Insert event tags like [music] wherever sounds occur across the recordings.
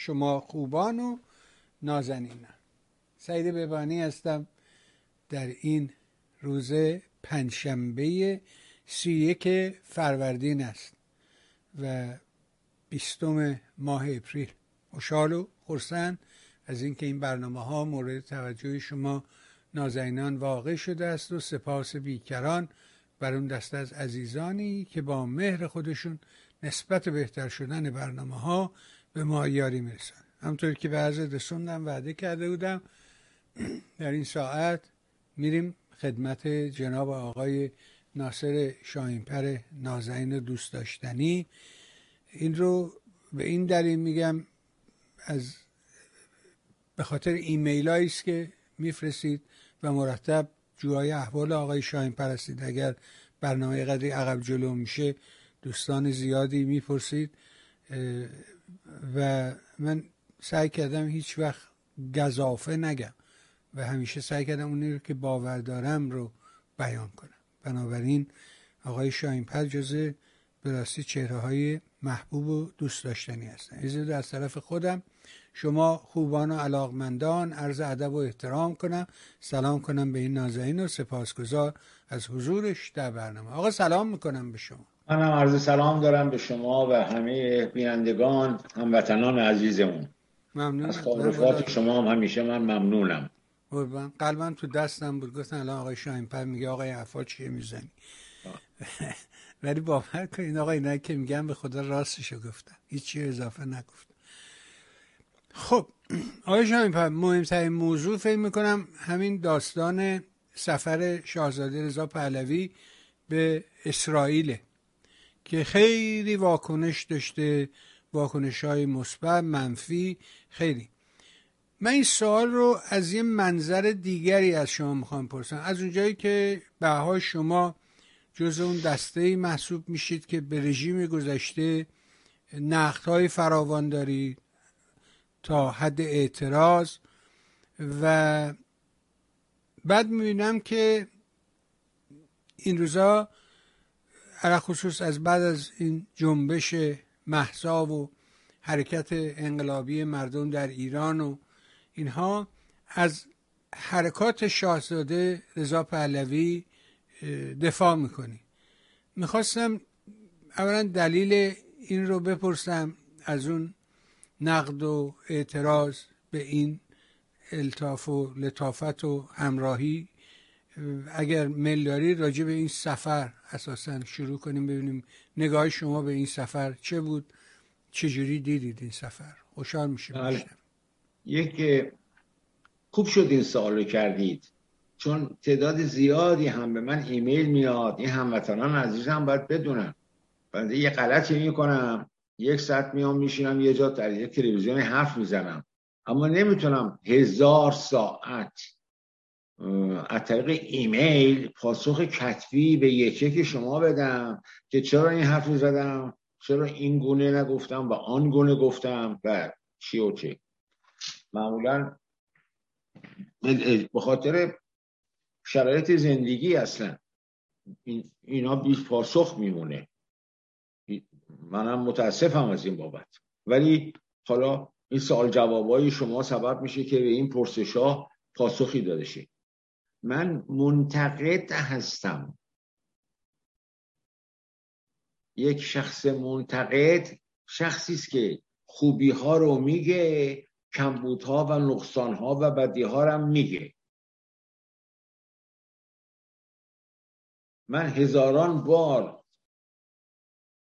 شما خوبان و نازنینان سعید ببانی هستم در این روز پنجشنبه سی یک فروردین است و بیستم ماه اپریل. خوشحال و خرسند از اینکه این برنامه ها مورد توجه شما نازنینان واقع شده است و سپاس بیکران بر اون دست از عزیزانی که با مهر خودشون نسبت بهتر شدن برنامه ها به ما یاری می‌رسن. همطور که به عرض رسوندم وعده کرده بودم [clears throat] در این ساعت میریم خدمت جناب آقای ناصر شاهینپر نازنین دوست داشتنی. این رو به این دلیل میگم از به خاطر ایمیل است که میفرستید و مرتب جوهای احوال آقای شاهین پرستید اگر برنامه قدری عقب جلو میشه دوستان زیادی می‌پرسید و من سعی کردم هیچ وقت گذافه نگم و همیشه سعی کردم اونی رو که باور دارم رو بیان کنم. بنابراین آقای شاهینپر جزه به چهره های محبوب و دوست داشتنی هستن. از از طرف خودم شما خوبان و علاقمندان عرض ادب و احترام کنم. سلام کنم به این نازنین و سپاسگزار از حضورش در برنامه. آقا سلام می‌کنم به شما. منم عرض سلام دارم به شما و همه بینندگان هموطنان عزیزمون. ممنون. از خالفات شما هم همیشه من ممنونم. قربان. قلبم تو دستم بود. گفتن الان آقای شاهینپر میگه آقای عفا چیه می‌زنی؟ [laughs] ولی باور کنید آقای اینا که میگم به خدا راستشو گفتم هیچی اضافه نگفتم خب آقای شاهینپر مهمترین موضوع فکر می‌کنم همین داستان سفر شاهزاده رضا پهلوی به اسرائیل که خیلی واکنش داشته واکنش های مثبت منفی خیلی. من این سوال رو از یه منظر دیگری از شما می‌خوام پرسم. از اونجایی که به شما جز اون دسته محسوب میشید که به رژیم گذشته نقد های فراوان دارید تا حد اعتراض و بعد می‌بینم که این روزا علا خصوص از بعد از این جنبش محضا و حرکت انقلابی مردم در ایران و اینها از حرکات شاهزاده رضا پهلوی دفاع می‌کنی. می‌خواستم اولا دلیل این رو بپرسم از اون نقد و اعتراض به این الطاف و لطافت و همراهی اگر میل داری راجع به این سفر اساسا شروع کنیم ببینیم نگاه شما به این سفر چه بود چجوری دیدید این سفر؟ خوشحال میشه بله. یک خوب شد این سوال کردید. چون تعداد زیادی هم به من ایمیل میاد. این هموطنان عزیزم باید بدونن. بنده یه غلطی می‌کنم. یک ساعت میام میشینم یه جا در یک تلویزیون حرف می‌زنم. اما نمی‌تونم هزار ساعت از طریق ایمیل پاسخ کتبی به یکی که شما بدم که چرا این حرف زدم چرا این گونه نگفتم و آن گونه گفتم و چی و چه معمولا به خاطر شرایط زندگی اصلا اینا بی پاسخ میمونه. منم متاسفم از این بابت. ولی حالا این سوال جوابای شما سبب میشه که به این پرسش ها پاسخی داده شه. من منتقد هستم. یک شخص منتقد شخصی است که خوبی ها رو میگه کمبودها و نقصان ها و بدی ها رو میگه. من هزاران بار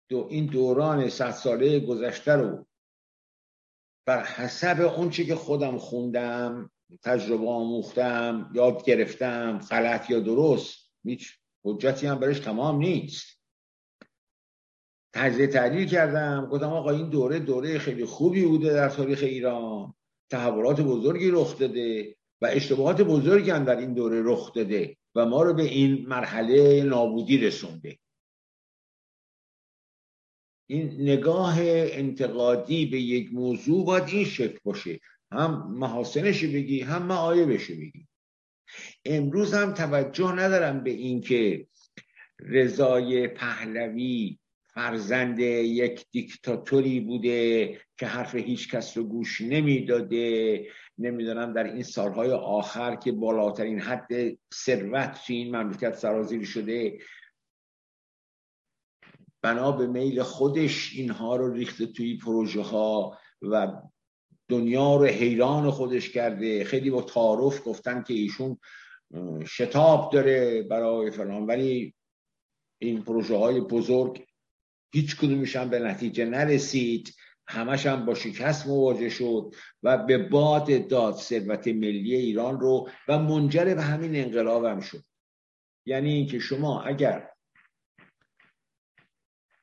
دو این دوران صد ساله گذشته رو بر حسب اون چی که خودم خوندم تجربه آموختم یاد گرفتم غلط یا درست هیچ حجتی هم برش تمام نیست. تجزیه تحلیل کردم گفتم آقا این دوره دوره خیلی خوبی بوده در تاریخ ایران. تحولات بزرگی رخ داده و اشتباهات بزرگی هم در این دوره رخ داده و ما رو به این مرحله نابودی رسونده. این نگاه انتقادی به یک موضوع باید این شکل باشه. هم محاسنش بگی هم معایبش بگی. امروز هم توجه ندارم به اینکه رضای پهلوی فرزند یک دیکتاتوری بوده که حرف هیچ کس رو گوش نمی‌داده. نمی‌دونم در این سالهای آخر که بالاترین حد ثروت توی این مملکت سرازیر شده. بنا به میل خودش اینها رو ریخته توی پروژه ها و دنیا رو حیران خودش کرده. خیلی با تعارف گفتن که ایشون شتاب داره برای فلان. ولی این پروژه های بزرگ هیچ کدومشان به نتیجه نرسید. همش هم با شکست مواجه شد و به باد داد ثروت ملی ایران رو و منجر به همین انقلاب هم شد. یعنی اینکه شما اگر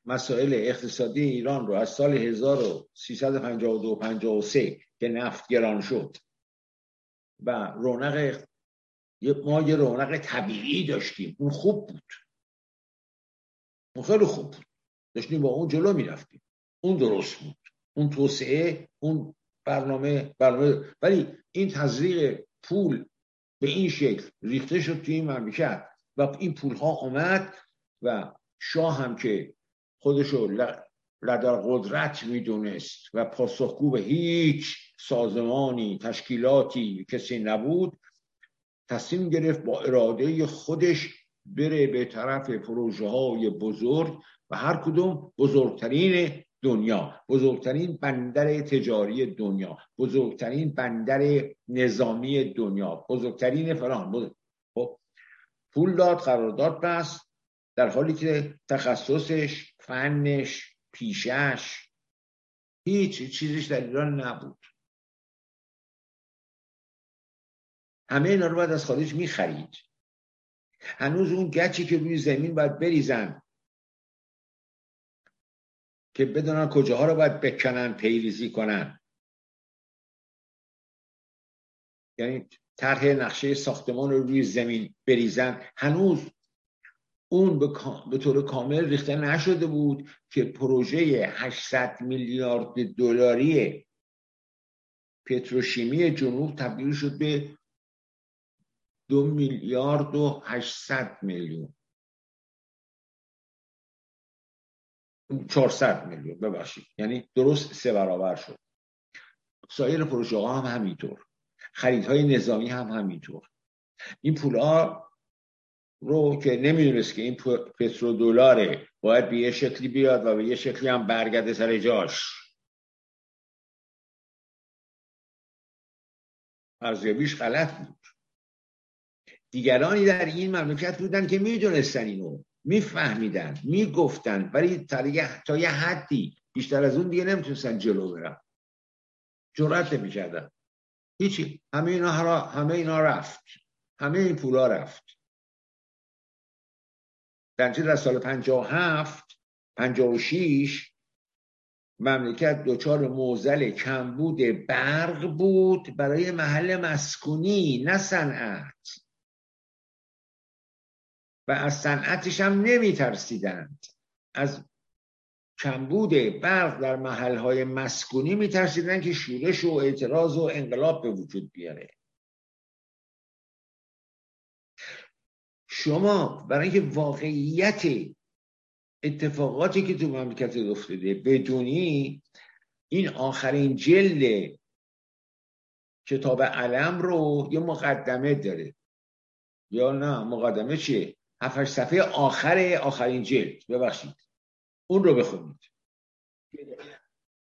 مسائل اقتصادی ایران رو از سال 1352 53 که نفت گران شد و رونق ما یه رونق طبیعی داشتیم. اون خوب بود. اون خیلی خوب بود. داشتیم با اون جلو می‌رفتیم. اون درست بود. اون توسعه اون برنامه برنامه ولی این تزریق پول به این شکل ریخته شد توی این مملکت و این پول ها آمد و شاه هم که خودشو لدر قدرت می‌دونست و پاسخگو به هیچ سازمانی تشکیلاتی کسی نبود. تصمیم گرفت با اراده خودش بره به طرف پروژه های بزرگ و هر کدوم بزرگترین دنیا بزرگترین بندر تجاری دنیا بزرگترین بندر نظامی دنیا بزرگترین فران خب پول داد قرارداد بست. در حالی که تخصصش فنش پیشش هیچ چیزش در ایران نبود. همه اینا رو باید از خارج می‌خرید. هنوز اون گچی که روی زمین باید بریزن که بدونن کجاها رو باید بکنن پیریزی کنن. یعنی طرح نقشه ساختمان رو روی زمین بریزن. هنوز اون به طور کامل ریخته نشده بود که پروژه 800 میلیارد دلاری پتروشیمی جنوب تبدیل شد به دو میلیارد و 800 میلیون. 400 میلیون ببخشید. یعنی درست سه برابر شد. سایر پروژه ها هم همینطور. خریدهای نظامی هم همینطور. این پول ها رو که نمی‌دونست که این پترو دلاره باید به یه شکلی بیاد و به یه شکلی هم برگرده سر جاش. ارزیابیش غلط بود. دیگرانی در این مملکت بودن که می‌دونستن اینو میفهمیدن می‌گفتن ولی تا یه حدی بیشتر از اون دیگه نمی‌تونستن جلو برن. جرأت نمی‌کردن. هیچی. همه اینا همه اینا رفت. همه این پولا رفت. در در سال 57 56 مملکت دچار موزل کمبود برق بود برای محل مسکونی نه صنعت. و از صنعتش هم نمی ترسیدند از کمبود برق در محلهای مسکونی می ترسیدند که شورش و اعتراض و انقلاب به وجود بیاره. شما برای اینکه واقعیت اتفاقاتی که تو مملکت افتاده بدونی این آخرین جلد کتاب علم رو یه مقدمه داره. یا نه مقدمه چیه؟ هفت صفحه آخر آخرین جلد. ببخشید. اون رو بخونید.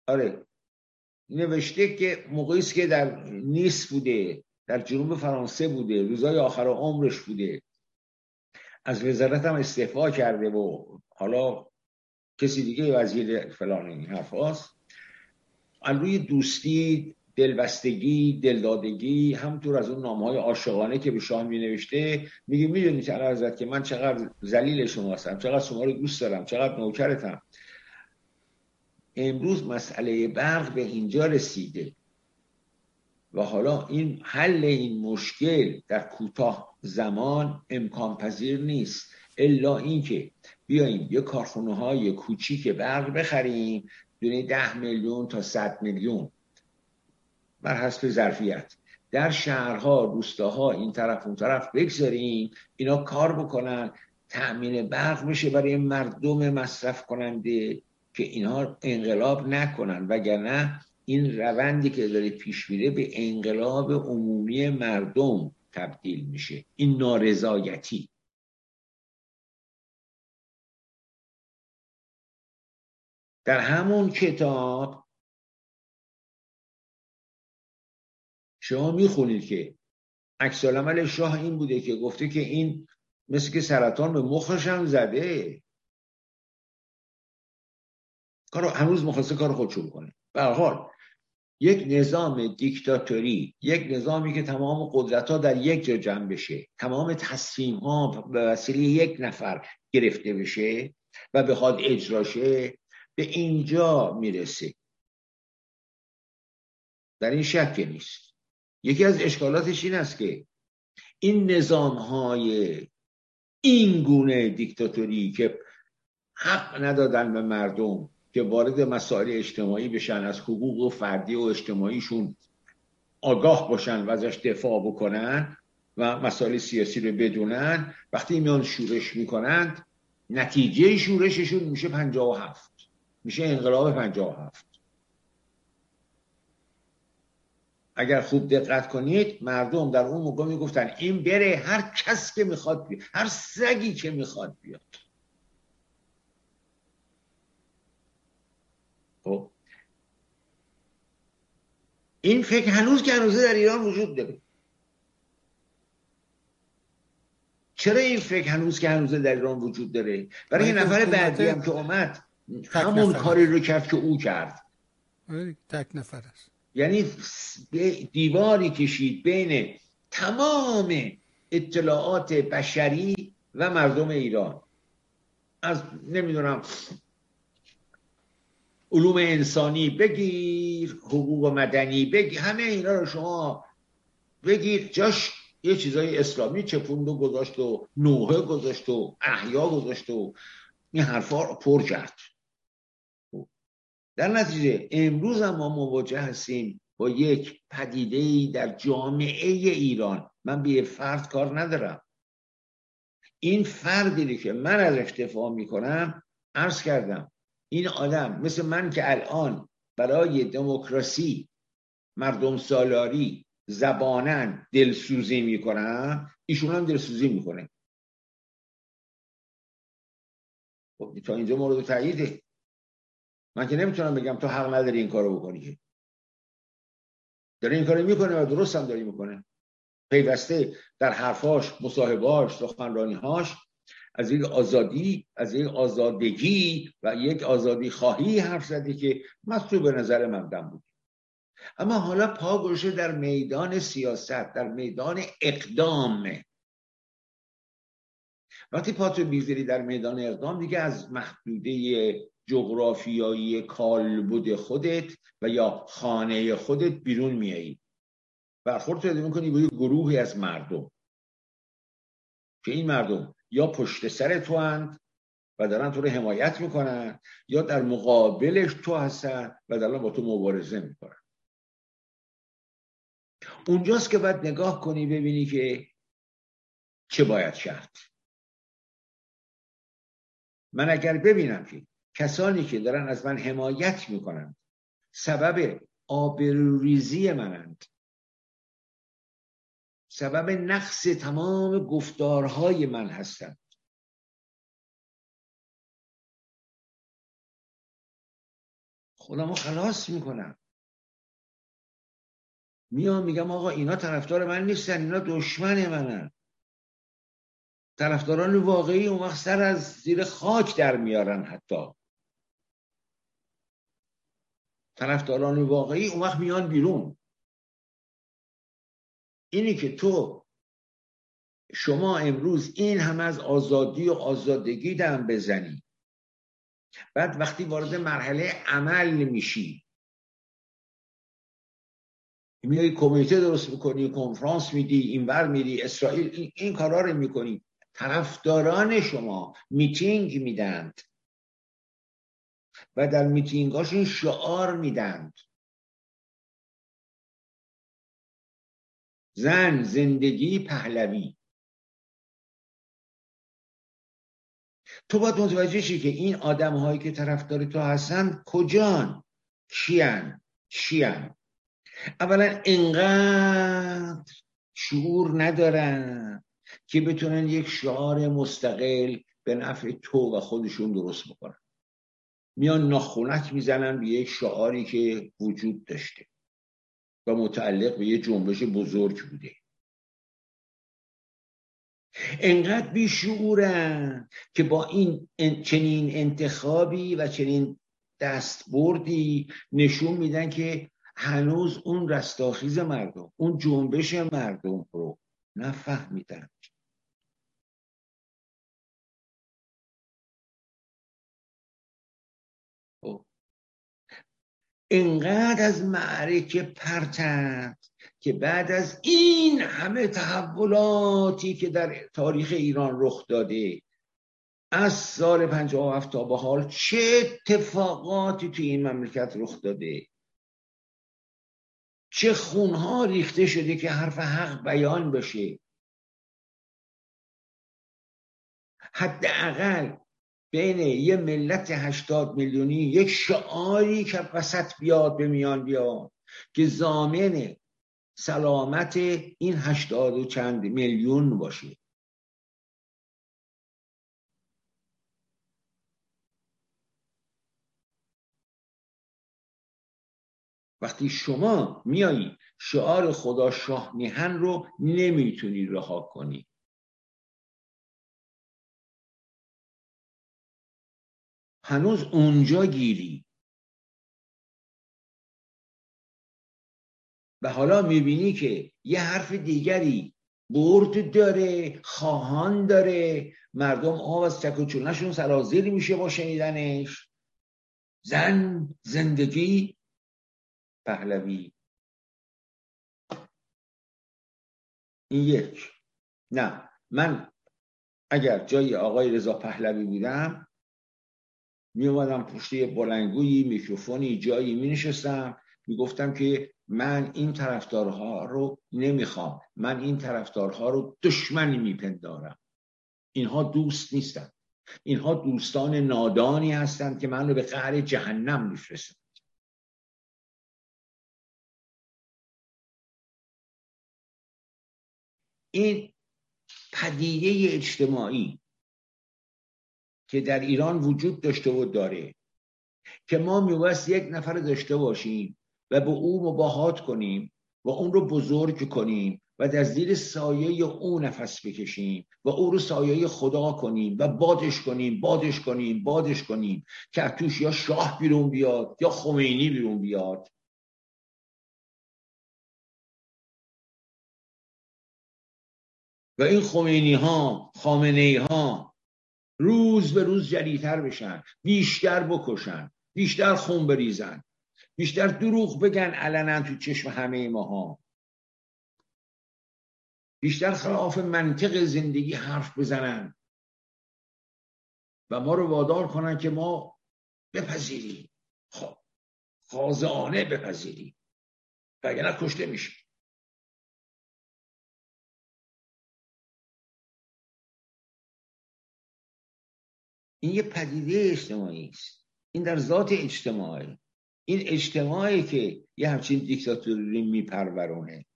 آره. نوشته که موقعی که در نیس بوده در جنوب فرانسه بوده روزای آخر عمرش بوده. از وزارت هم استعفا کرده و حالا کسی دیگه وزیر فلان این حرف هاست. روی دوستی دلبستگی دلدادگی همطور از اون نامه های عاشقانه که به شاه می نوشته میگه می‌دونی چقدر که من چقدر ذلیل شما هستم چقدر شما رو دوست دارم چقدر نوکرتم. امروز مسئله برق به اینجا رسیده و حالا این حل این مشکل در کوتاه زمان امکان پذیر نیست. الا اینکه بیاییم یه کارخونه های کوچیک برق بخریم. دونه ده میلیون تا صد میلیون. بر حسب ظرفیت. در شهرها روستاها این طرف اون طرف بگذاریم. اینا کار بکنن. تأمین برق بشه برای مردم مصرف کننده که اینها انقلاب نکنن. وگرنه این روندی که داره پیش میره به انقلاب عمومی مردم. تبدیل میشه. این نارضایتی. در همون کتاب شما می‌خونید که عکس عمل شاه این بوده که گفته که این مثل که سرطان به مخش هم زده. کار هنوز مخواسته کار خودشو بکنه به حال یک نظام دیکتاتوری یک نظامی که تمام قدرت ها در یک جا جمع بشه تمام تصمیم ها به وسیله یک نفر گرفته بشه و بخواد اجرا شه به اینجا می‌رسه. در این شک نیست. یکی از اشکالاتش این است که این نظام های این گونه دیکتاتوری که حق ندادن به مردم که وارد مسائل اجتماعی بشن از حقوق و فردی و اجتماعیشون آگاه باشن و ازش دفاع بکنن و مسائل سیاسی رو بدونن وقتی میان شورش می‌کنند نتیجه شورششون میشه پنجاه و هفت. میشه انقلاب پنجاه و هفت. اگر خوب دقت کنید مردم در اون موقع می‌گفتن این بره هر کس که می‌خواد بیاد هر سگی که می‌خواد بیاد. خب؟ این فکر هنوز که هنوزه در ایران وجود داره. چرا این فکر هنوز که هنوزه در ایران وجود داره؟ برای نفر بعدی هم که اومد همون کاری رو کرد که او کرد. تک نفر است. یعنی دیواری کشید بین تمام اطلاعات بشری و مردم ایران. از نمی‌دونم علوم انسانی بگیر حقوق مدنی بگیر همه اینا رو شما بگیر. جاش یه چیزای اسلامی چپوند و گذاشت و نوحه گذاشت و احیا گذاشت و این حرفا پر کرد. در نتیجه امروز ما مواجه هستیم با یک پدیده در جامعه ایران. من به فرد کار ندارم. این فردی که من از اختفا می‌کنم عرض کردم این آدم مثل من که الان برای دموکراسی مردم سالاری زبانن دلسوزی می‌کنم ایشون هم دلسوزی می‌کنه. خب تا اینجا مورد تاییده. من که نمی‌تونم بگم تو حق نداری این کارو بکنی داره این کارو می‌کنه و درست هم داری می‌کنه. پیوسته در حرفاش مصاحباش سخنرانیهاش. از یک آزادی از یک آزادگی و یک آزادی خواهی حرف زده که مطلوب به نظر مقدم بود. اما حالا پا گوشه در میدان سیاست در میدان اقدام. وقتی پاتو بیزری در میدان اقدام دیگه از محدوده جغرافیایی کالبد خودت و یا خانه خودت بیرون میایی برخورد پیدا می‌کنی با گروهی از مردم. که این مردم یا پشت سر تو هند و دارن تو رو حمایت می‌کنن یا در مقابلش تو هستن و دارن با تو مبارزه می‌کنن. اونجاست که باید نگاه کنی ببینی که چه باید کرد. من اگر ببینم که کسانی که دارن از من حمایت می‌کنن سبب آبروریزی منند. سبب نقص تمام گفتارهای من هستند. خودمو خلاص می‌کنم. میام میگم آقا اینا طرفدار من نیستن اینا دشمن منن. طرفداران واقعی اون وقت سر از زیر خاک در میارن حتی. طرفداران واقعی اون وقت میان بیرون. اینی که تو شما امروز این همه از آزادی و آزادگی دم بزنی. بعد وقتی وارد مرحله عمل میشی. میای کمیته درست می‌کنی کنفرانس میدی اینور میری اسرائیل این, این کارا رو می‌کنی. طرفداران شما میتینگ میدند. و در میتینگاشون شعار میدند. زن زندگی پهلوی. تو باید متوجه شی که این آدم هایی که طرفدار تو هستن کجان؟ کیان؟ چیان؟ اولا انقدر شعور ندارن که بتونن یک شعار مستقل به نفع تو و خودشون درست بکنن. میان ناخونک می‌زنن به یک شعاری که وجود داشته. و متعلق به یه جنبش بزرگ بوده. انقدر بیشعورن که با این چنین انتخابی و چنین دستبردی نشون میدن که هنوز اون رستاخیز مردم اون جنبش مردم رو نفهمیدن. انقدر از معرکه پرتند که بعد از این همه تحولاتی که در تاریخ ایران رخ داده از سال 57 تا به حال چه اتفاقاتی توی این مملکت رخ داده؟ چه خونها ریخته شده که حرف حق بیان بشه حداقل بین یه ملت هشتاد میلیونی یک شعاری که وسط بیاد به میان بیاد که زامن سلامت این هشتاد و چند میلیون باشه. وقتی شما میایی شعار خدا شاه میهن رو نمی‌تونی رها کنی. هنوز اونجا گیری و حالا می‌بینی که یه حرف دیگری برد داره خواهان داره. مردم آب از چک و چونشون سرازیر میشه با شنیدنش. زن زندگی پهلوی. این یک. نه. من اگر جای آقای رضا پهلوی بودم می اومدم پشت بلنگویی میکروفونی جایی می نشستم می گفتم که من این طرفدارها رو نمی‌خوام. من این طرفدارها رو دشمنی میپندارم. اینها دوست نیستند اینها دوستان نادانی هستند که من رو به قهر جهنم میفرستند این پدیده اجتماعی که در ایران وجود داشته و داره. که ما میبست یک نفر داشته باشیم و به او مباهات کنیم و اون رو بزرگ کنیم و در زیر سایه او نفس بکشیم و او رو سایه خدا کنیم و بادش کنیم بادش کنیم بادش کنیم که توش یا شاه بیرون بیاد یا خمینی بیرون بیاد. و این خمینی ها خامنه ها روز به روز جدیدتر بشن بیشتر بکشن بیشتر خون بریزن بیشتر دروغ بگن علنا تو چشم همه ماها. بیشتر خلاف منطق زندگی حرف بزنن. و ما رو وادار کنن که ما بپذیریم. خب خازانه بپذیریم. وگرنه کشته میشیم. این یه پدیده اجتماعی است. این در ذات اجتماعی. این اجتماعی که یه همچین دیکتاتوری میپرورونه.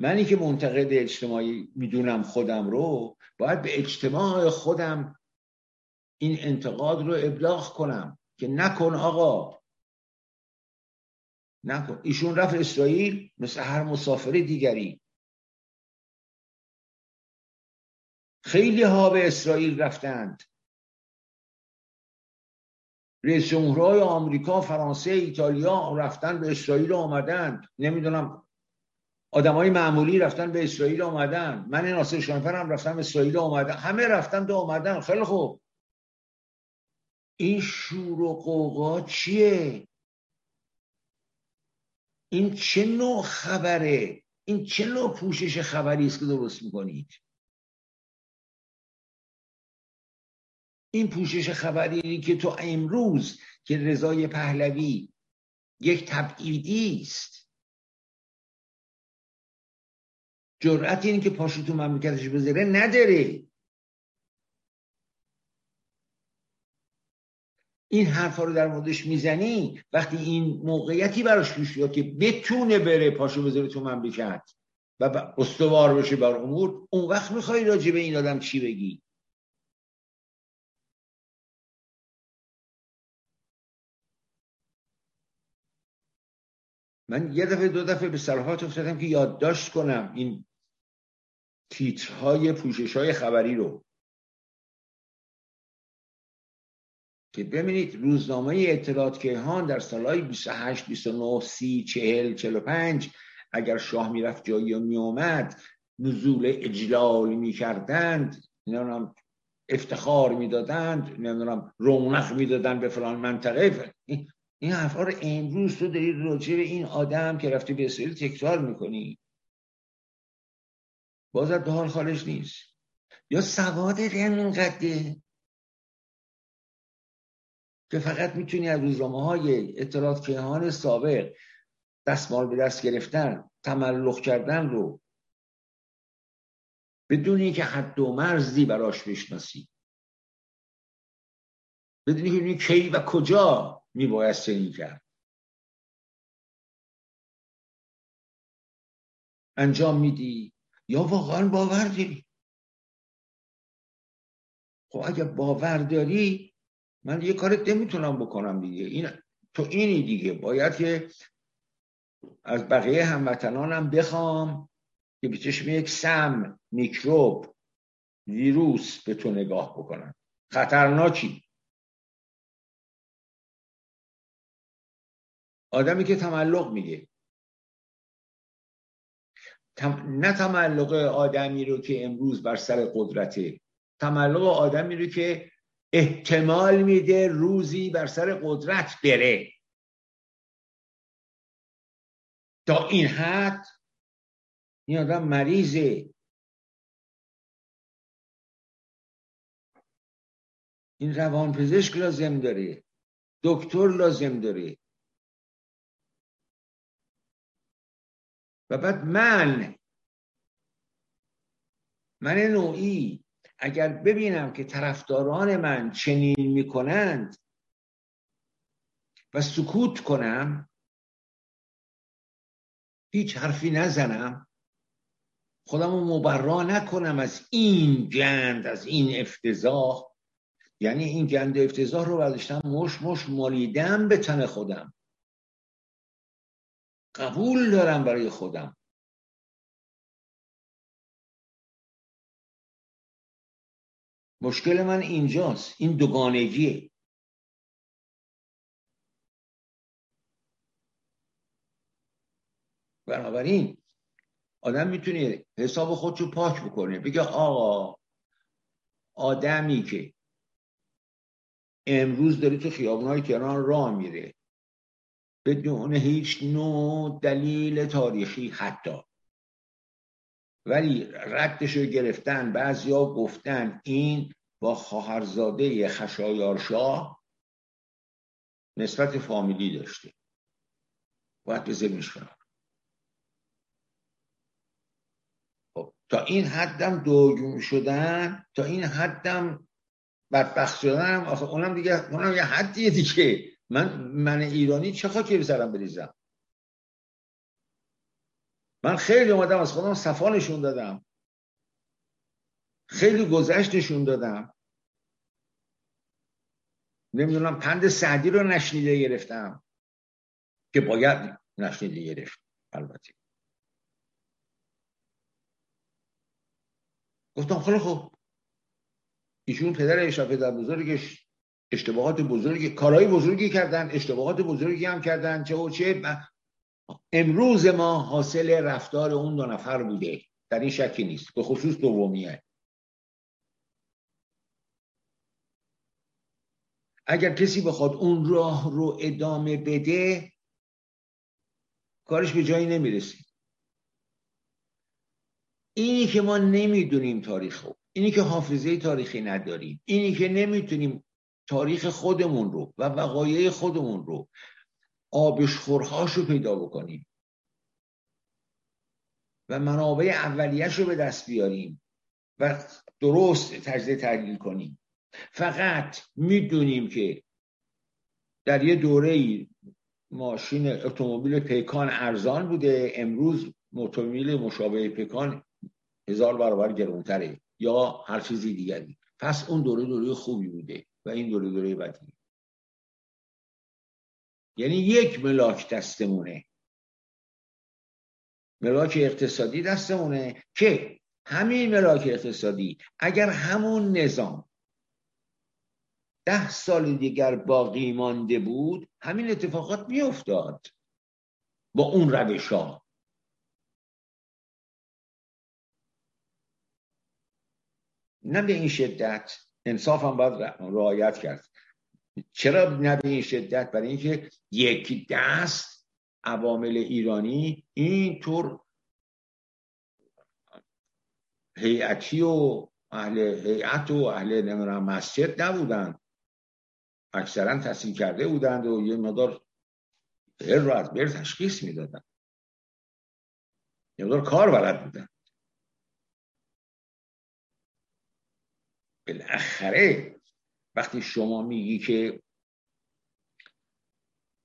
منی که منتقد اجتماعی می‌دونم خودم رو باید به اجتماع خودم این انتقاد رو ابلاغ کنم که نکن آقا. نکن. ایشون رفت اسرائیل مثل هر مسافر دیگری. خیلی ها به اسرائیل رفتند. رئیس جمهورهای آمریکا فرانسه ایتالیا رفتن به اسرائیل آمدن نمی‌دونم آدمای معمولی رفتن به اسرائیل آمدن. من ناصر شانفر هم رفتم به اسرائیل آمدن. همه رفتن به آمدن. خیلی خوب. این شور و قوقا چیه؟ این چه نوع خبره؟ این چه نوع پوشش خبری است که درست می‌کنید؟ این پوشش خبری که تو امروز که رضای پهلوی یک تبعیدی است. جرأت این که پاشو تو مملکتش بذاره نداره. این حرفا رو در موردش می‌زنی وقتی این موقعیتی براش پیش بیاد که بتونه بره پاشو بذاره تو مملکت و استوار بشه بر امور اون وقت می‌خوای راجع به این آدم چی بگی؟ من یه دفعه دو دفعه به صلاحات افتادم که یادداشت کنم این تیترهای پوشش های خبری رو. که ببینید روزنامه اطلاعات کیهان در سالهای 28 29 30 40 45 اگر شاه می‌رفت جایی و میومد نزول اجلال می‌کردند نمی‌دونم افتخار می‌دادند نمی‌دونم رونق می‌دادند به فلان منطقه. این حرفا رو امروز تو داری راجع به این آدم که رفته به اسرائیل تکرار می‌کنی. باز از حال خارج نیست. یا سوادت اینقدره که فقط می‌تونی از روزنامه های اطلاعات کیهان سابق دستمال به دست گرفتن تملق کردن رو بدون اینکه حد و مرزی براش بشناسی. بدونی که کی و کجا میباید سنی کرد انجام میدی؟ یا واقعا باور داری؟ خب اگه باور داری من یه کارت نمی‌تونم بکنم دیگه. این تو اینی دیگه. باید که از بقیه هموطنانم بخوام که به چشم یک سم میکروب ویروس به تو نگاه بکنن خطرناکی. آدمی که تملق میگه. نه تملق آدمی رو که امروز بر سر قدرته. تملق آدمی رو که احتمال میده روزی بر سر قدرت بره. تا این حد این آدم مریضه. این روان پزشک لازم داره. دکتر لازم داره. و بعد من. من نوعی اگر ببینم که طرفداران من چنین می‌کنند و سکوت کنم هیچ حرفی نزنم خودم رو مبرا نکنم از این گند از این افتضاح. یعنی این گند افتضاح رو برداشتم مش مش مالیدم به تن خودم. قبول دارم برای خودم. مشکل من اینجاست. این دوگانگیه. بنابراین آدم می‌تونه حساب خودشو پاک بکنه. بگه آقا آدمی که امروز داره تو خیابونهای تهران راه میره. بدون هیچ نوع دلیل تاریخی حتی. ولی ردش رو گرفتن بعضیا گفتن این با خواهرزاده خشایارشاه نسبت فامیلی داشته. باید بذاریمش کنم خب تا این حدم دوگون شدن تا این حدم بدبخت شدن آخه اونم دیگه اونم یه حدیه دیگه. من من ایرانی چه خاکی به سرم بریزم؟ من خیلی اومدم از خودم صفا نشون دادم. خیلی گذشت نشون دادم. نمی‌دونم پند سعدی رو نشنیده گرفتم. که باید نشنیده گرفت البته. گفتم خیلی خوب. ایشون پدر اشرف پدر بزرگش اشتباهات بزرگی کارهای بزرگی کردن اشتباهات بزرگی هم کردن چه و چه. امروز ما حاصل رفتار اون دو نفر بوده. در این شکی نیست. به خصوص دومیه اگر کسی بخواد اون راه رو ادامه بده کارش به جایی نمی‌رسیم اینی که ما نمی‌دونیم تاریخ رو اینی که حافظه تاریخی نداریم اینی که نمی‌تونیم تاریخ خودمون رو و وقایع خودمون رو آبشخورهاش رو پیدا بکنیم و منابع اولیش رو به دست بیاریم و درست تجزیه تحلیل کنیم. فقط می‌دونیم که در یه دوره ماشین اتومبیل پیکان ارزان بوده. امروز اتومبیل مشابه پیکان هزار برابر گرونتره یا هر چیزی دیگری. پس اون دوره دوره خوبی بوده. و این دوره دوره بدی یعنی یک ملاک دستمونه. ملاک اقتصادی دستمونه که همین ملاک اقتصادی اگر همون نظام ده سال دیگر باقی مانده بود همین اتفاقات میافتاد با اون روش ها. نه به این شدت انصاف هم باید رعایت کرد. چرا نه به این شدت؟ برای اینکه یک دست عوامل ایرانی اینطور هیئتی و اهل هیئت و اهل نمی‌دونم مسجد نبودن. اکثرا تحصیل کرده بودند و یه مدار هر رو از بر تشخیص می‌دادن. یه مدار کار بلد بودن. بالاخره وقتی شما میگی که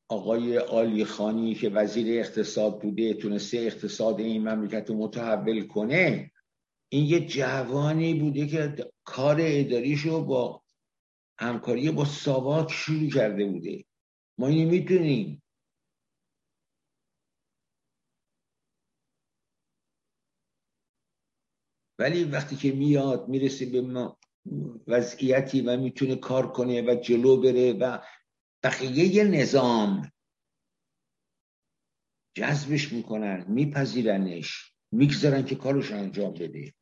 آقای آلی خانی که وزیر اقتصاد بوده تونسته اقتصاد این مملکت رو متحول کنه این یه جوانی بوده که کار اداریشو با همکاری با ساواک شروع کرده بوده. ما اینو می‌تونیم ولی وقتی که میاد می‌رسه به ما وضعیتی و می‌تونه کار کنه و جلو بره و بقیه نظام جذبش می‌کنن میپذیرنش می‌گذارن که کارش انجام بده.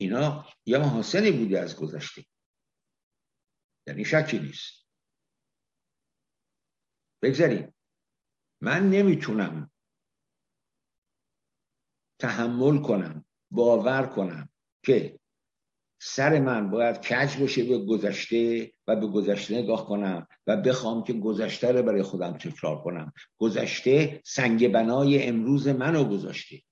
اینا یه محاسنی بوده از گذشته. یعنی شکی نیست. بگذاریم. من نمی‌تونم تحمل کنم باور کنم که سر من باید کج باشه به گذشته و به گذشته نگاه کنم و بخوام که گذشته رو برای خودم تکرار کنم. گذشته سنگ بنای امروز منو گذاشته.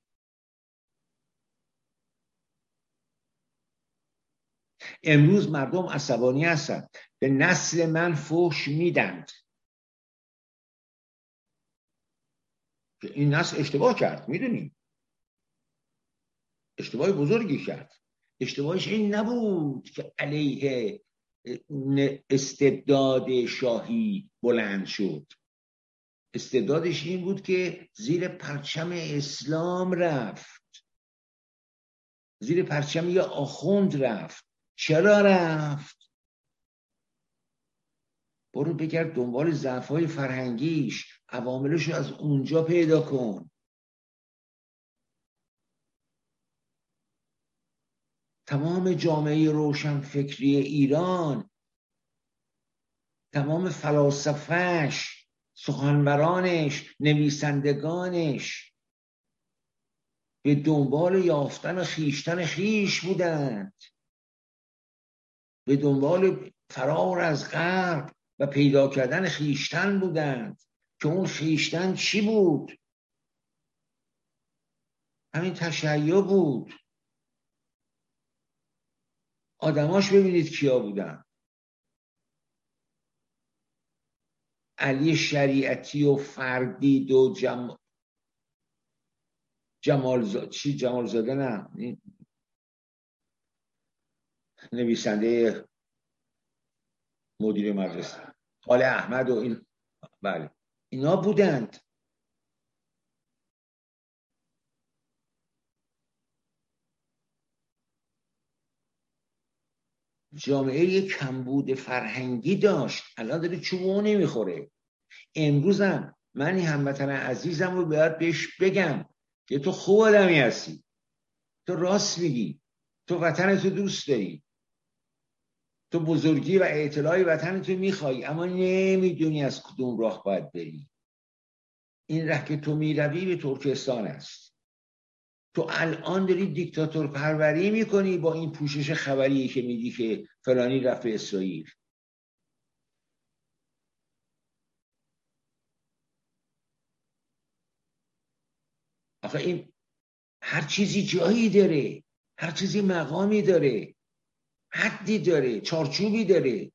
امروز مردم عصبانی هستند به نسل من فوش میدند این نسل اشتباه کرد می‌دونیم اشتباه بزرگی کرد. اشتباهش این نبود که علیه استبداد شاهی بلند شد. استبدادش این بود که زیر پرچم اسلام رفت. زیر پرچم یه آخوند رفت. چرا رفت؟ برو بگرد دنبال ضعفهای فرهنگیش. عواملش رو از اونجا پیدا کن. تمام جامعه روشن فکری ایران تمام فلاسفهش سخنورانش نویسندگانش به دنبال یافتن خیشتن خیش بودند. به دنبال فرار از غرب و پیدا کردن خیشتن بودند. که اون خیشتن چی بود؟ همین تشیع بود. آدماش ببینید کیا بودن. علی شریعتی و فردید و جم... جمال ز... چی؟ جمال زاده نه نویسنده مدیر مدرسه حال احمد و این بله. اینا بودند. جامعه یک کمبود فرهنگی داشت. الان داره چوبو نمی‌خوره. امروزم من این هموطن عزیزم رو باید بهش بگم که تو خوب آدمی هستی. تو راست میگی. تو وطن تو دوست داری. تو بزرگی و اعتلاعی وطن تو می‌خوای اما نمی‌دونی از کدوم راه باید بری. این ره که تو می‌روی به ترکستان است. تو الان داری دیکتاتور پروری می‌کنی با این پوشش خبری که میگی که فلانی رفت به اسرائیل. آخه این هر چیزی جایی داره هر چیزی مقامی داره حدی داره چارچوبی داره.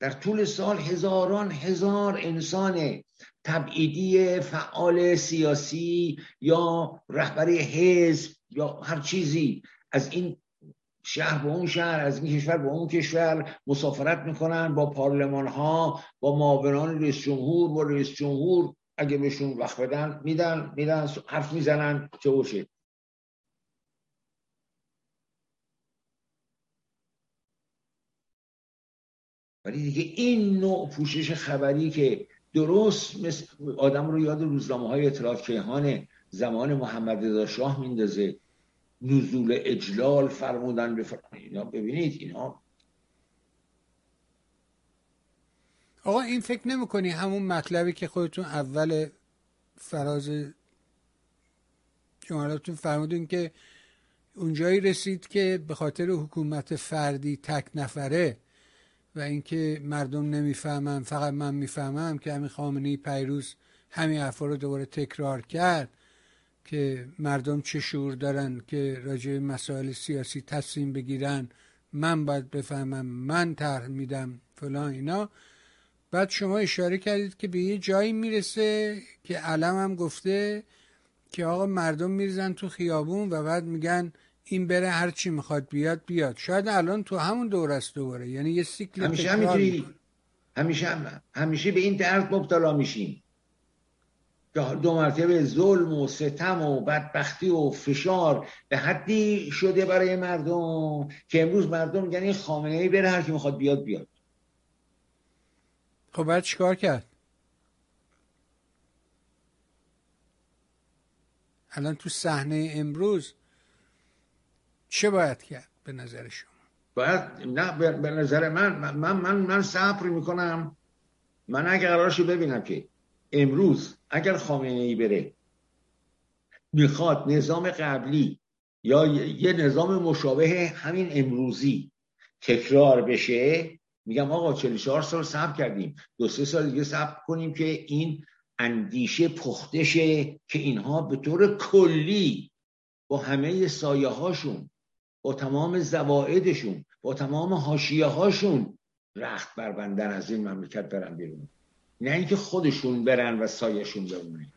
در طول سال هزاران هزار انسان تبعیدی فعال سیاسی یا رهبری حزب یا هر چیزی. از این شهر به اون شهر از این کشور به اون کشور مسافرت می‌کنن با پارلمان ها با معاونان رئیس جمهور با رئیس جمهور. اگه بهشون وقت بدن میدن میدن حرف می‌زنن چه باشه. ولی دیگه این نوع پوشش خبری که درست مثل آدم رو یاد روزنامه های اطلاعات کیهان زمان محمد رضا شاه میندازه. نزول اجلال فرمودن به اینا. ببینید اینا. آقا این فکر نمی‌کنی همون مطلبی که خودتون اول فراز جملاتون فرمودین که اونجایی رسید که به خاطر حکومت فردی تک نفره و اینکه مردم نمی‌فهمن فقط من می‌فهمم که همین خامنه پیروز همین حرفا رو دوباره تکرار کرد که مردم چه شعور دارن که راجع مسائل سیاسی تصمیم بگیرن. من باید بفهمم من طرح میدم فلان اینا. بعد شما اشاره کردید که به یه جایی می‌رسه که علم هم گفته که آقا مردم میرزن تو خیابون و بعد میگن این بره هر چی می‌خواد بیاد بیاد. شاید الان تو همون دور است دوباره. یعنی یه سیکل همیشه همیشه همیشه همیشه به این درد مبتلا میشیم. دو مرتبه ظلم و ستم و بدبختی و فشار به حدی شده برای مردم که امروز مردم یعنی خامنه ای بره هر کی می‌خواد بیاد بیاد. خب بعد چیکار کرد؟ الان تو صحنه امروز چه باید کرد به نظر شما؟ باید نه به نظر من من من من صبر می‌کنم. من اگر قرارشو ببینم که امروز اگر خامنه ای بره می‌خواد نظام قبلی یا یه نظام مشابه همین امروزی تکرار بشه میگم آقا 44 سال صبر کردیم. دو سه سال دیگه صبر کنیم که این اندیشه پختشه که اینها به طور کلی با همه سایه هاشون با تمام زوائدشون با تمام حاشیه هاشون رخت بربندن از این مملکت برن بیرون. نه اینکه خودشون برن و سایهشون بمونه.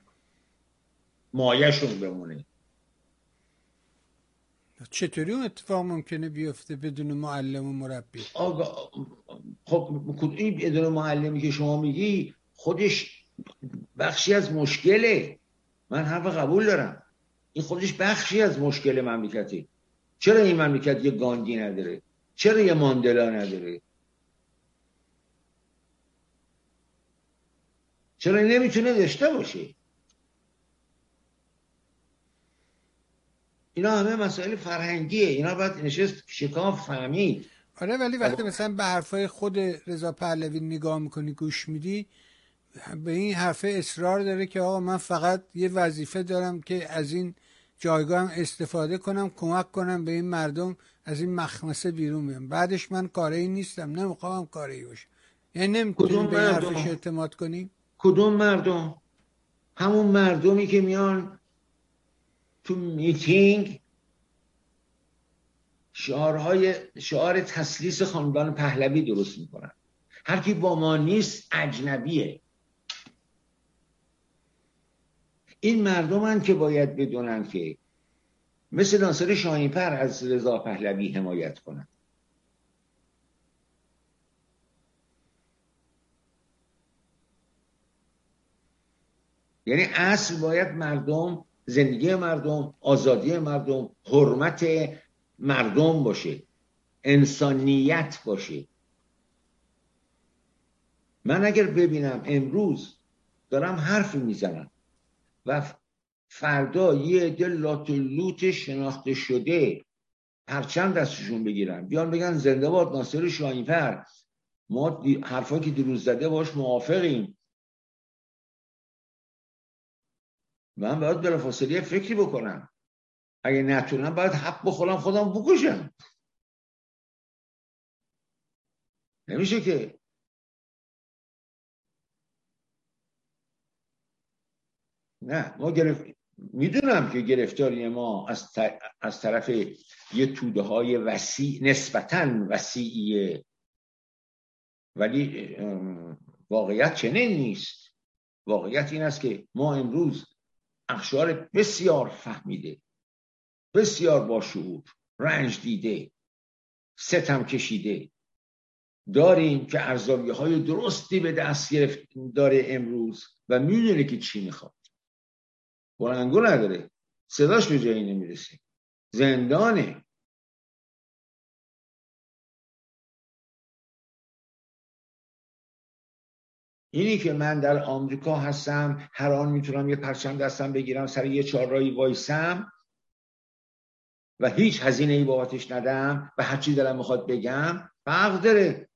مایهشون بمونه. چطوری اون اتفاق ممکنه بیفته بدون معلم و مربی؟ آقا خب این بدون معلمی که شما میگی خودش بخشی از مشکله. من حرف قبول دارم. این خودش بخشی از مشکل مملکتی. چرا این مملکت یه گاندی نداره؟ چرا یه ماندلا نداره؟ چرا نمی‌تونه داشته باشه؟ اینا همه مسائل فرهنگیه. اینا باید نشست شکاف فهمید. آره ولی وقتی مثلا به حرفای خود رضا پهلوی نگاه می‌کنی گوش میدی به این حرفه اصرار داره که آقا من فقط یه وظیفه دارم که از این جایگاه هم استفاده کنم کمک کنم به این مردم از این مخمسه بیرون بیام. بعدش من کاری نیستم نمی‌خوام کاری باشه. یعنی نمی‌تونیم به حرفش اعتماد کنیم؟ کدوم مردم؟ همون مردمی که میان تو میتینگ شعارهای شعار تسلیس خاندان پهلوی درست می‌کنن. هر کی با ما نیست اجنبیه. این مردمن که باید بدونن که مثل ناصر شاهینپر از رضا پهلوی حمایت کنن. یعنی اصل باید مردم زندگی مردم آزادی مردم حرمت مردم باشه انسانیت باشه. من اگر ببینم امروز دارم حرف می‌زنم. و فردا یه عده لات لوت شناخته شده پرچم دستشون بگیرن. بیان بگن زنده باد ناصر شاهینفر ما حرفا که دیروز زده باش موافقیم. من باید بلافاصله فکری بکنم. اگه نتونم باید حق بخورم خودم بکشم. نمیشه که نه ما گرفت می‌دونم که گرفتاری ما از, از طرف یه توده های وسیع نسبتا وسیعیه. ولی واقعیت چنین نیست. واقعیت این است که ما امروز اخشار بسیار فهمیده بسیار با شعور رنج دیده ستم کشیده. داریم که ارزاوی های درستی به دست گرفت داره امروز و می‌دونه که چی می‌خواد. بلنگو نداره صداش به جایی نمی‌رسه زندانه. اینی که من در آمریکا هستم هر آن می‌تونم یه پرچم دستم بگیرم سر یه چهارراهی وایسم و هیچ هزینه ای بابتش ندم و هرچی دلم می‌خواد بگم فرق داره.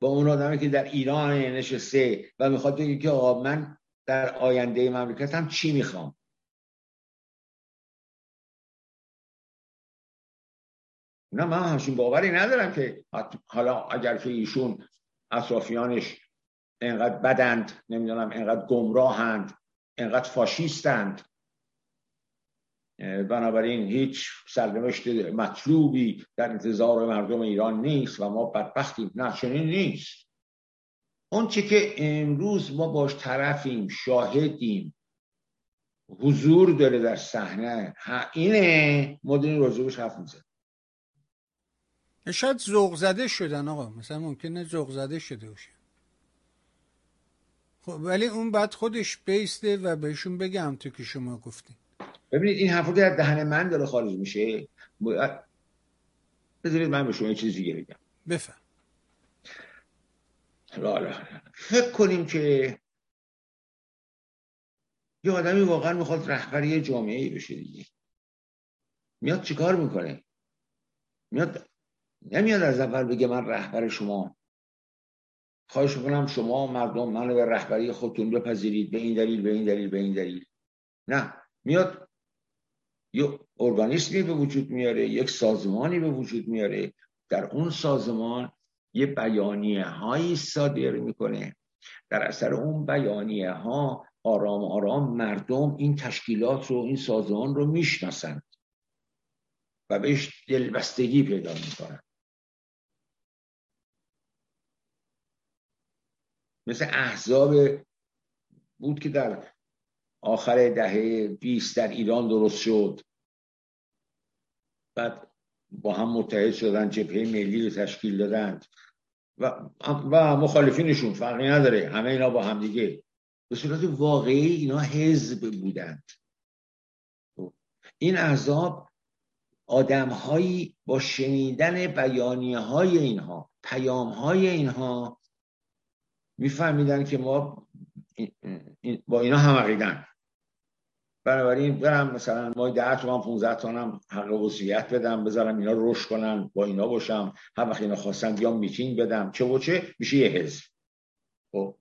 با اون آدمی که در ایران نشسته و می‌خواد بگه که آقا من در آینده مملکتم چی می‌خوام؟ نه من همچین باوری ندارم که حالا اگر که ایشون اطرافیانش انقدر بدند نمی‌دونم انقدر گمراهند انقدر فاشیستند بنابراین هیچ سرنوشت مطلوبی در انتظار مردم ایران نیست و ما بدبختیم. نه چنین نیست. اون چی که امروز ما باش طرفیم شاهدیم حضور داره در صحنه. اینه. مدین روزوش حرف میزن شاید ذوق زده شدن آقا. مثلا ممکنه ذوق زده شده باشه. خب ولی اون بعد خودش بیسته و بهشون بگم تو که شما گفتین. ببینید این حرفا در دهن من داره خارج میشه. بذارید من به شما یه چیزی دیگه بگم. بفهم. فکر کنیم که یه آدمی واقعا می‌خواد رهبری جامعه ای بشه دیگه. میاد چیکار می‌کنه؟ میاد نمیاد از اول بگه من رهبر شما. خواهش می‌کنم شما مردم منو به رهبری خودتون بپذیرید به این دلیل به این دلیل به این دلیل. نه میاد یه ارگانیسمی به وجود میاره یک سازمانی به وجود میاره. در اون سازمان یه بیانیه هایی صادر می‌کنه. در اثر اون بیانیه ها آرام آرام مردم این تشکیلات رو این سازمان رو می‌شناسند و بهش دلبستگی پیدا می‌کنن مثل احزاب بود که در آخر دهه 20 در ایران درست شد. بعد با هم متحد شدن جبهه ملی رو تشکیل دادند. و, و مخالفینشون فرقی نداره. همه اینا با هم دیگه. به صورت واقعی اینا حزب بودند. این احزاب آدمهایی با شنیدن بیانیه های اینها پیام های اینها میفهمیدن که ما با اینا هم عقیدن. بنابراین برم مثلا ما 10 تومن 15 تومن حق وصیت بدم بذارم اینا رشد کنن با اینا باشم. هر وقت اینا خواستن بیام میتینگ بدم. چه و چه؟ میشه یه حزب. خب.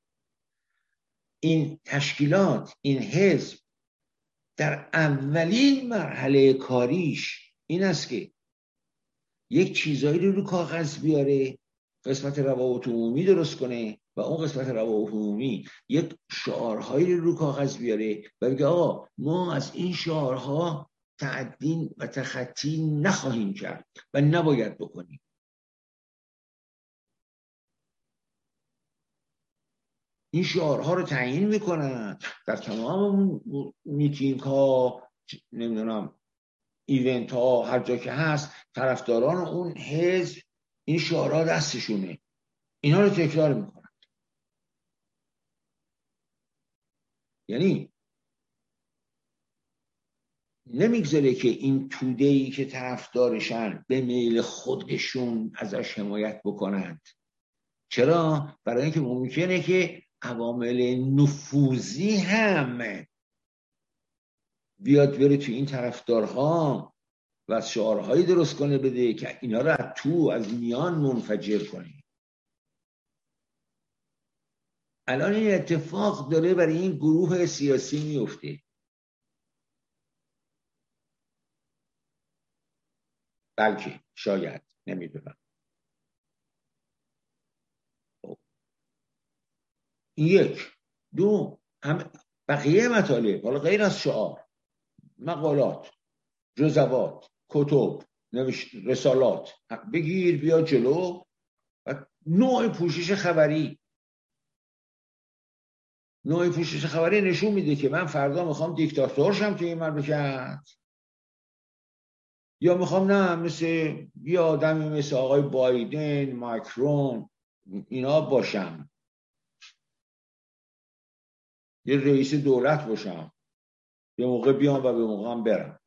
این تشکیلات این حزب در اولین مرحله کاریش این است که یک چیزایی رو رو کاغذ بیاره قسمت روابط عمومی درست کنه و اون قسمت روابط عمومی یک شعارهایی رو رو کاغذ بیاره و بگه آقا ما از این شعارها تعدین و تخطی نخواهیم کرد و نباید بکنیم. این شعارها رو تعیین می‌کنن در تمام میتینگ ها نمی‌دونم ایونت ها هر جا که هست طرفداران اون حزب این شعارها دستشونه. اینا رو تکرار می‌کنن. یعنی نمی‌گذاره که این توده ای که طرفدارشن به میل خودشون ازش حمایت بکنند چرا؟ برای اینکه ممکنه که عوامل نفوذی هم بیاد بره تو این طرفدارها و شعارهایی درست کنه بده که اینا رو از تو از میان منفجر کنه الان این اتفاق داره برای این گروه سیاسی میفته. بلکه شاید نمی‌دونم. خب. یک. دو. هم بقیه مطالب حالا غیر از شعار مقالات جزوات کتب رسالات بگیر بیا جلو. و نوع پوشش خبری. نوع پوشش خبری نشون میده که من فردا می‌خوام دیکتاتور شم توی این مملکت. یا می‌خوام نه مثل یه آدمی مثل آقای بایدن ماکرون اینا باشم. یه رئیس دولت باشم. به موقع بیام و به موقع هم برم.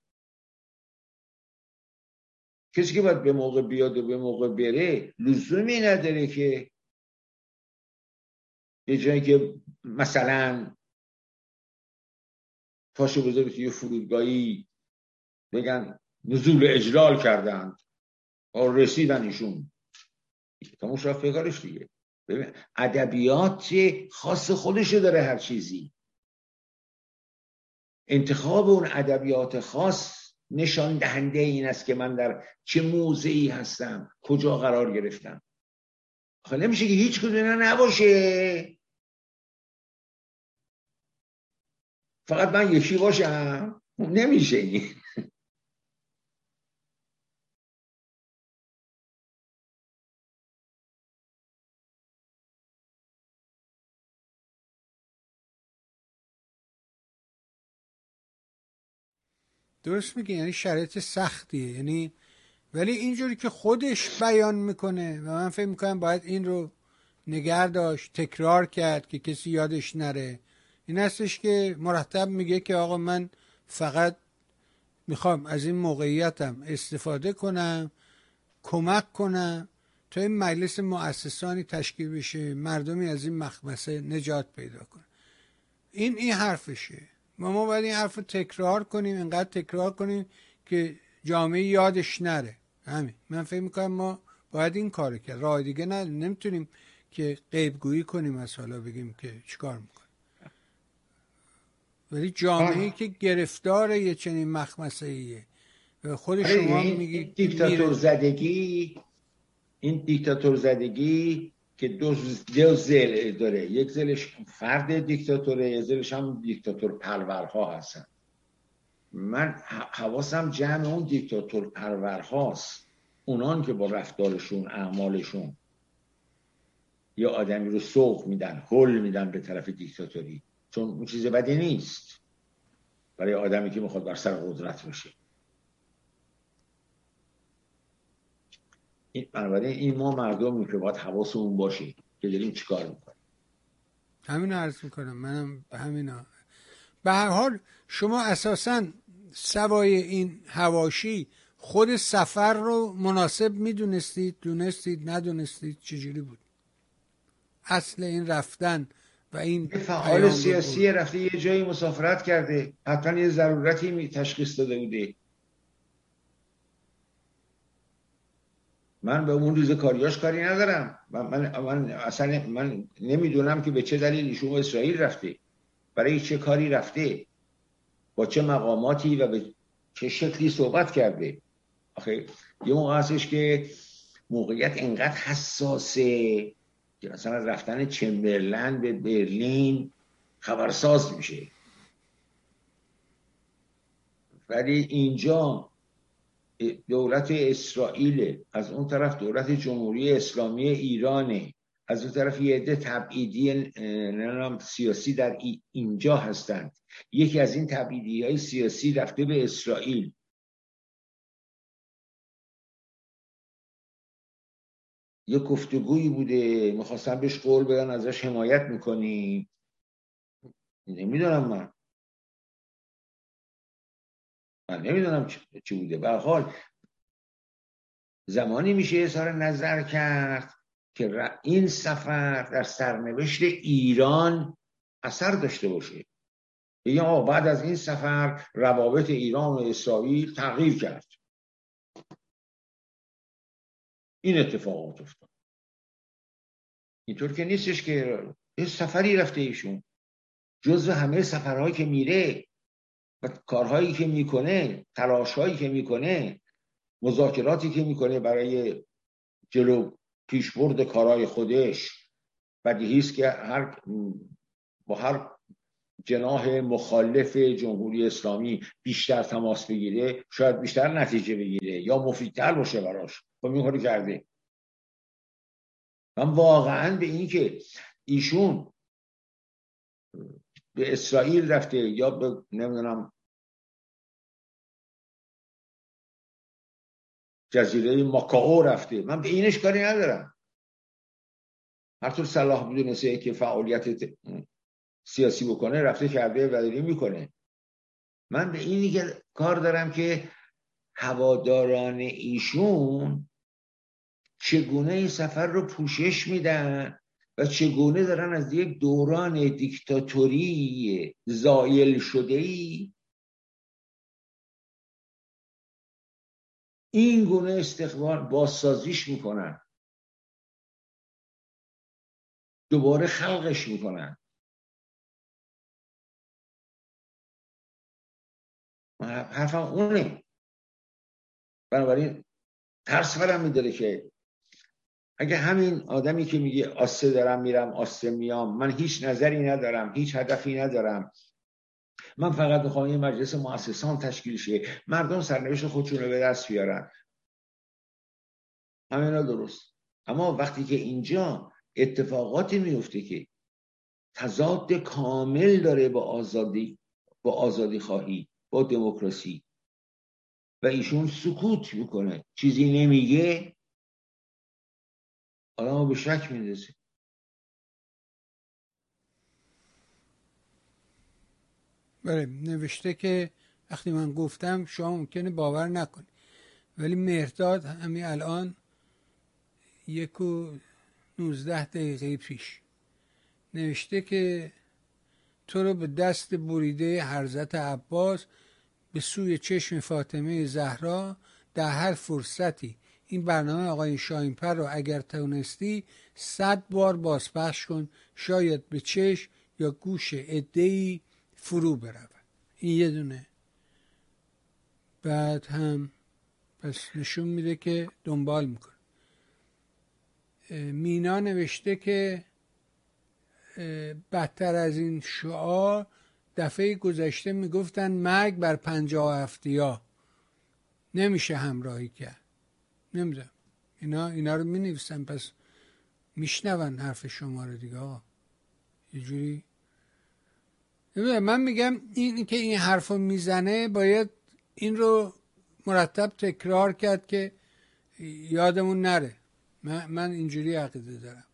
کسی که باید به موقع بیاد و به موقع بره لزومی نداره که یه جایی که مثلا پاشو بذاره توی فرودگاهی بگن نزول اجلال کردند. رسیدن ایشون. تموش رفت کارش دیگه. ادبیات خاص خودشو داره هر چیزی. انتخاب اون ادبیات خاص نشان دهنده این است که من در چه موضعی هستم کجا قرار گرفتم. آخه نمیشه که هیچ کدوم نباشه. فقط من یکی باشم؟ نمیشه این. درست میگه یعنی شرایط سختیه. یعنی ولی اینجوری که خودش بیان می‌کنه و من فکر می‌کنم باید این رو نگر داشت تکرار کرد که کسی یادش نره. این هستش که مرتب میگه که آقا من فقط می‌خوام از این موقعیتم استفاده کنم کمک کنم تا این مجلس مؤسسانی تشکیل بشه مردمی از این مخمسه نجات پیدا کنه این این حرفشه. ما ما باید این حرف رو تکرار کنیم اینقدر تکرار کنیم که جامعه یادش نره. همین. من فکر می‌کنم ما باید این کار کرد. راه دیگه نه نمی‌تونیم که غیبگویی کنیم از حالا بگیم که چیکار می‌کنیم. ولی جامعه که گرفتار یه چنین مخمسه ایه و خود آره، شما میگی دیکتاتور زدگی این دیکتاتور زدگی که دو, دو زل داره. یک زلش فرد دیکتاتوره یک زلش هم دیکتاتور پرورها هستن. من حواسم جمع اون دیکتاتور پرورهاست. اونان که با رفتارشون اعمالشون یا آدمی رو سوق میدن حل میدن به طرف دیکتاتوری. چون چیز بدی نیست. برای آدمی که می‌خواد بر سر قدرت این بنابراین این ما مردمی که باید حواسمون باشه که داریم چیکار می‌کنیم. همین عرض می‌کنم. منم همینا به هر حال شما اساسا سوای این هواشی خود سفر رو مناسب می‌دونستید دونستید ندونستید چجوری بود؟ اصل این رفتن و این فعال سیاسی رفته یه جایی مسافرت کرده. حتما یه ضرورتی تشخیص داده بوده. من به اون ریزه کاریاش کاری ندارم. من, من, من اصلا من نمی‌دونم که به چه دلیل ایشون اسرائیل رفته. برای چه کاری رفته. با چه مقاماتی و به چه شکلی صحبت کرده. آخه یه موقع هستش که موقعیت انقدر حساسه. که مثلا رفتن چمبرلند به برلین خبرساز میشه. ولی اینجا دولت اسرائیل از اون طرف دولت جمهوری اسلامی ایرانه. از اون طرف یه عده تبعیدی سیاسی در اینجا هستند. یکی از این تبعیدی های سیاسی رفته به اسرائیل. یه گفتگویی بوده می‌خواستن بهش قول بدن ازش حمایت می‌کنیم. نمی‌دونم من. من نمی‌دونم چی بوده. به حال زمانی میشه اظهار نظر کرد که این سفر در سرنوشت ایران اثر داشته باشه. آقا بعد از این سفر روابط ایران و اسرائیل تغییر کرد. این اتفاقات افتاد. اینطور که نیستش که یه سفری رفته ایشون. جزو همه سفرهایی که میره و کارهایی که می‌کنه تلاشهایی که می‌کنه مذاکراتی که می‌کنه برای جلو پیشبرد کارهای خودش. بدیهی است که هر با هر جناح مخالف جمهوری اسلامی بیشتر تماس بگیره شاید بیشتر نتیجه بگیره یا مفیدتر باشه براش. خب این کرده. من واقعا به این که ایشون به اسرائیل رفته یا به نمی‌دونم جزیره ماکاو رفته من به اینش کاری ندارم. هر طور صلاح بدونسته که فعالیت سیاسی بکنه رفته کرده و می‌کنه. من به اینی که کار دارم که هواداران ایشون چگونه این سفر رو پوشش میدن و چگونه دارن از یک دوران دیکتاتوری زایل شده ای این گونه استقبال بازسازیش می‌کنن. دوباره خلقش می‌کنن. حرفم اونه. بنابراین ترس برم میداره که اگه همین آدمی که میگه آسه دارم میرم آسه میام من هیچ نظری ندارم هیچ هدفی ندارم. من فقط می‌خوام یه مجلس مؤسسان تشکیل شه. مردم سرنوشت خودشون رو به دست بیارن. همینا درست. اما وقتی که اینجا اتفاقاتی میفته که تضاد کامل داره با آزادی با آزادی خواهی با دموکراسی. و ایشون سکوت می‌کنه. چیزی نمیگه. آدم به شک میندازه بله نوشته که وقتی من گفتم شما ممکنه باور نکنی ولی مهرداد همین الان یک و نوزده دقیقه پیش نوشته که تو رو به دست بریده حرزت عباس به سوی چشم فاطمه زهرا در هر فرصتی. این برنامه آقای شاینپر رو اگر تونستی صد بار بازپخش کن شاید به چشم یا گوش ادهی فرو برود. این یه دونه. بعد هم پس نشون میده که دنبال می‌کنه. مینا نوشته که بدتر از این شعار دفعه گذشته می‌گفتن مرگ بر پنجاه هفته ها. نمیشه همراهی کرد. نمی‌دونم. اینا اینا رو می نویسن پس میشنون حرف شما رو دیگه آقا. یه جوری. من میگم این که این حرف رو می‌زنه باید این رو مرتب تکرار کرد که یادمون نره. من, من اینجوری عقیده دارم.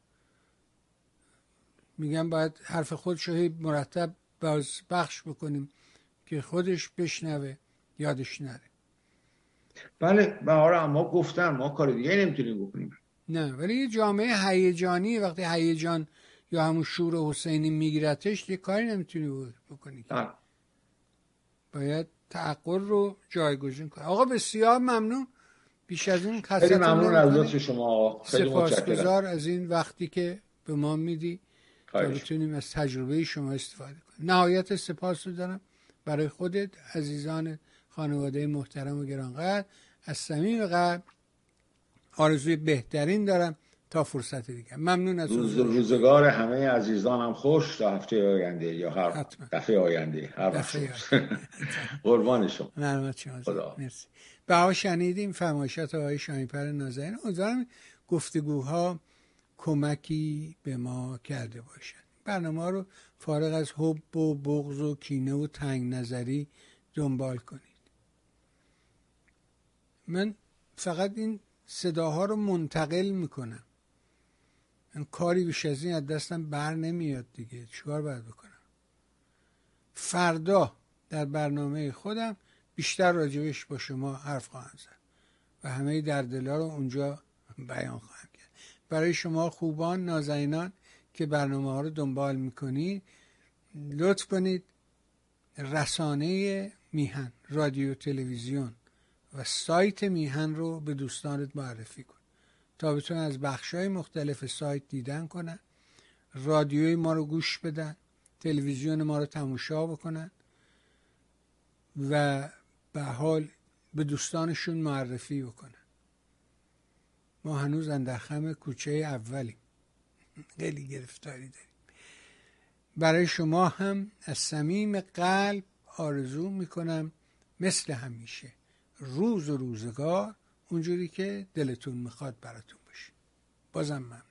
میگم باید حرف خودش رو مرتب باز بخش بکنیم که خودش بشنوه یادش نره. بله به ما گفتن ما کار دیگه نمی‌تونیم بکنیم. نه ولی یه جامعه هیجانی وقتی هیجان یا همون شور حسینی میگیرتش یه کاری نمی‌تونی بکنی بله. باید تعقل رو جایگزین کنی. آقا بسیار ممنون. بیش از این خیلی ممنون از شما. خیلی سپاسگزار از این وقتی که به ما میدی. تا بتونیم از تجربه شما استفاده کنیم. نهایت سپاس رو دارم برای خودت عزیزان خانواده محترم و گرانقدر. از صمیم قلب آرزوی بهترین دارم تا فرصت دیگه ممنون از روز روزگار همه عزیزانم خوش تا هفته آینده یا هر دفعه آینده هر دفعه [laughs] قربان شما. خدا مرسی. به شنیدیم فرمایشات آقای شاهینپر نازنین. امیدوارم گفتگوها کمکی به ما کرده باشد. برنامه رو فارغ از حب و بغض و کینه و تنگ نظری دنبال کنید. من فقط این صداها رو منتقل می‌کنم. من کاری بیش از این از دستم بر نمیاد دیگه. چیکار باید بکنم؟ فردا در برنامه خودم بیشتر راجبش با شما حرف خواهم زد و همه دردلا رو اونجا بیان خواهم برای شما خوبان نازنینان که برنامه ها رو دنبال می‌کنید لطف کنید. رسانه میهن رادیو تلویزیون و سایت میهن رو به دوستانت معرفی کن. تا بتونن از بخش های مختلف سایت دیدن کنن رادیوی ما رو گوش بدن تلویزیون ما رو تماشا بکنن و به حال به دوستانشون معرفی بکنن. ما هنوز اندرخم کوچه اولیم. خیلی گرفتاری داریم. برای شما هم از صمیم قلب آرزو می‌کنم مثل همیشه روز و روزگار اونجوری که دلتون می‌خواد براتون باشه. بازم من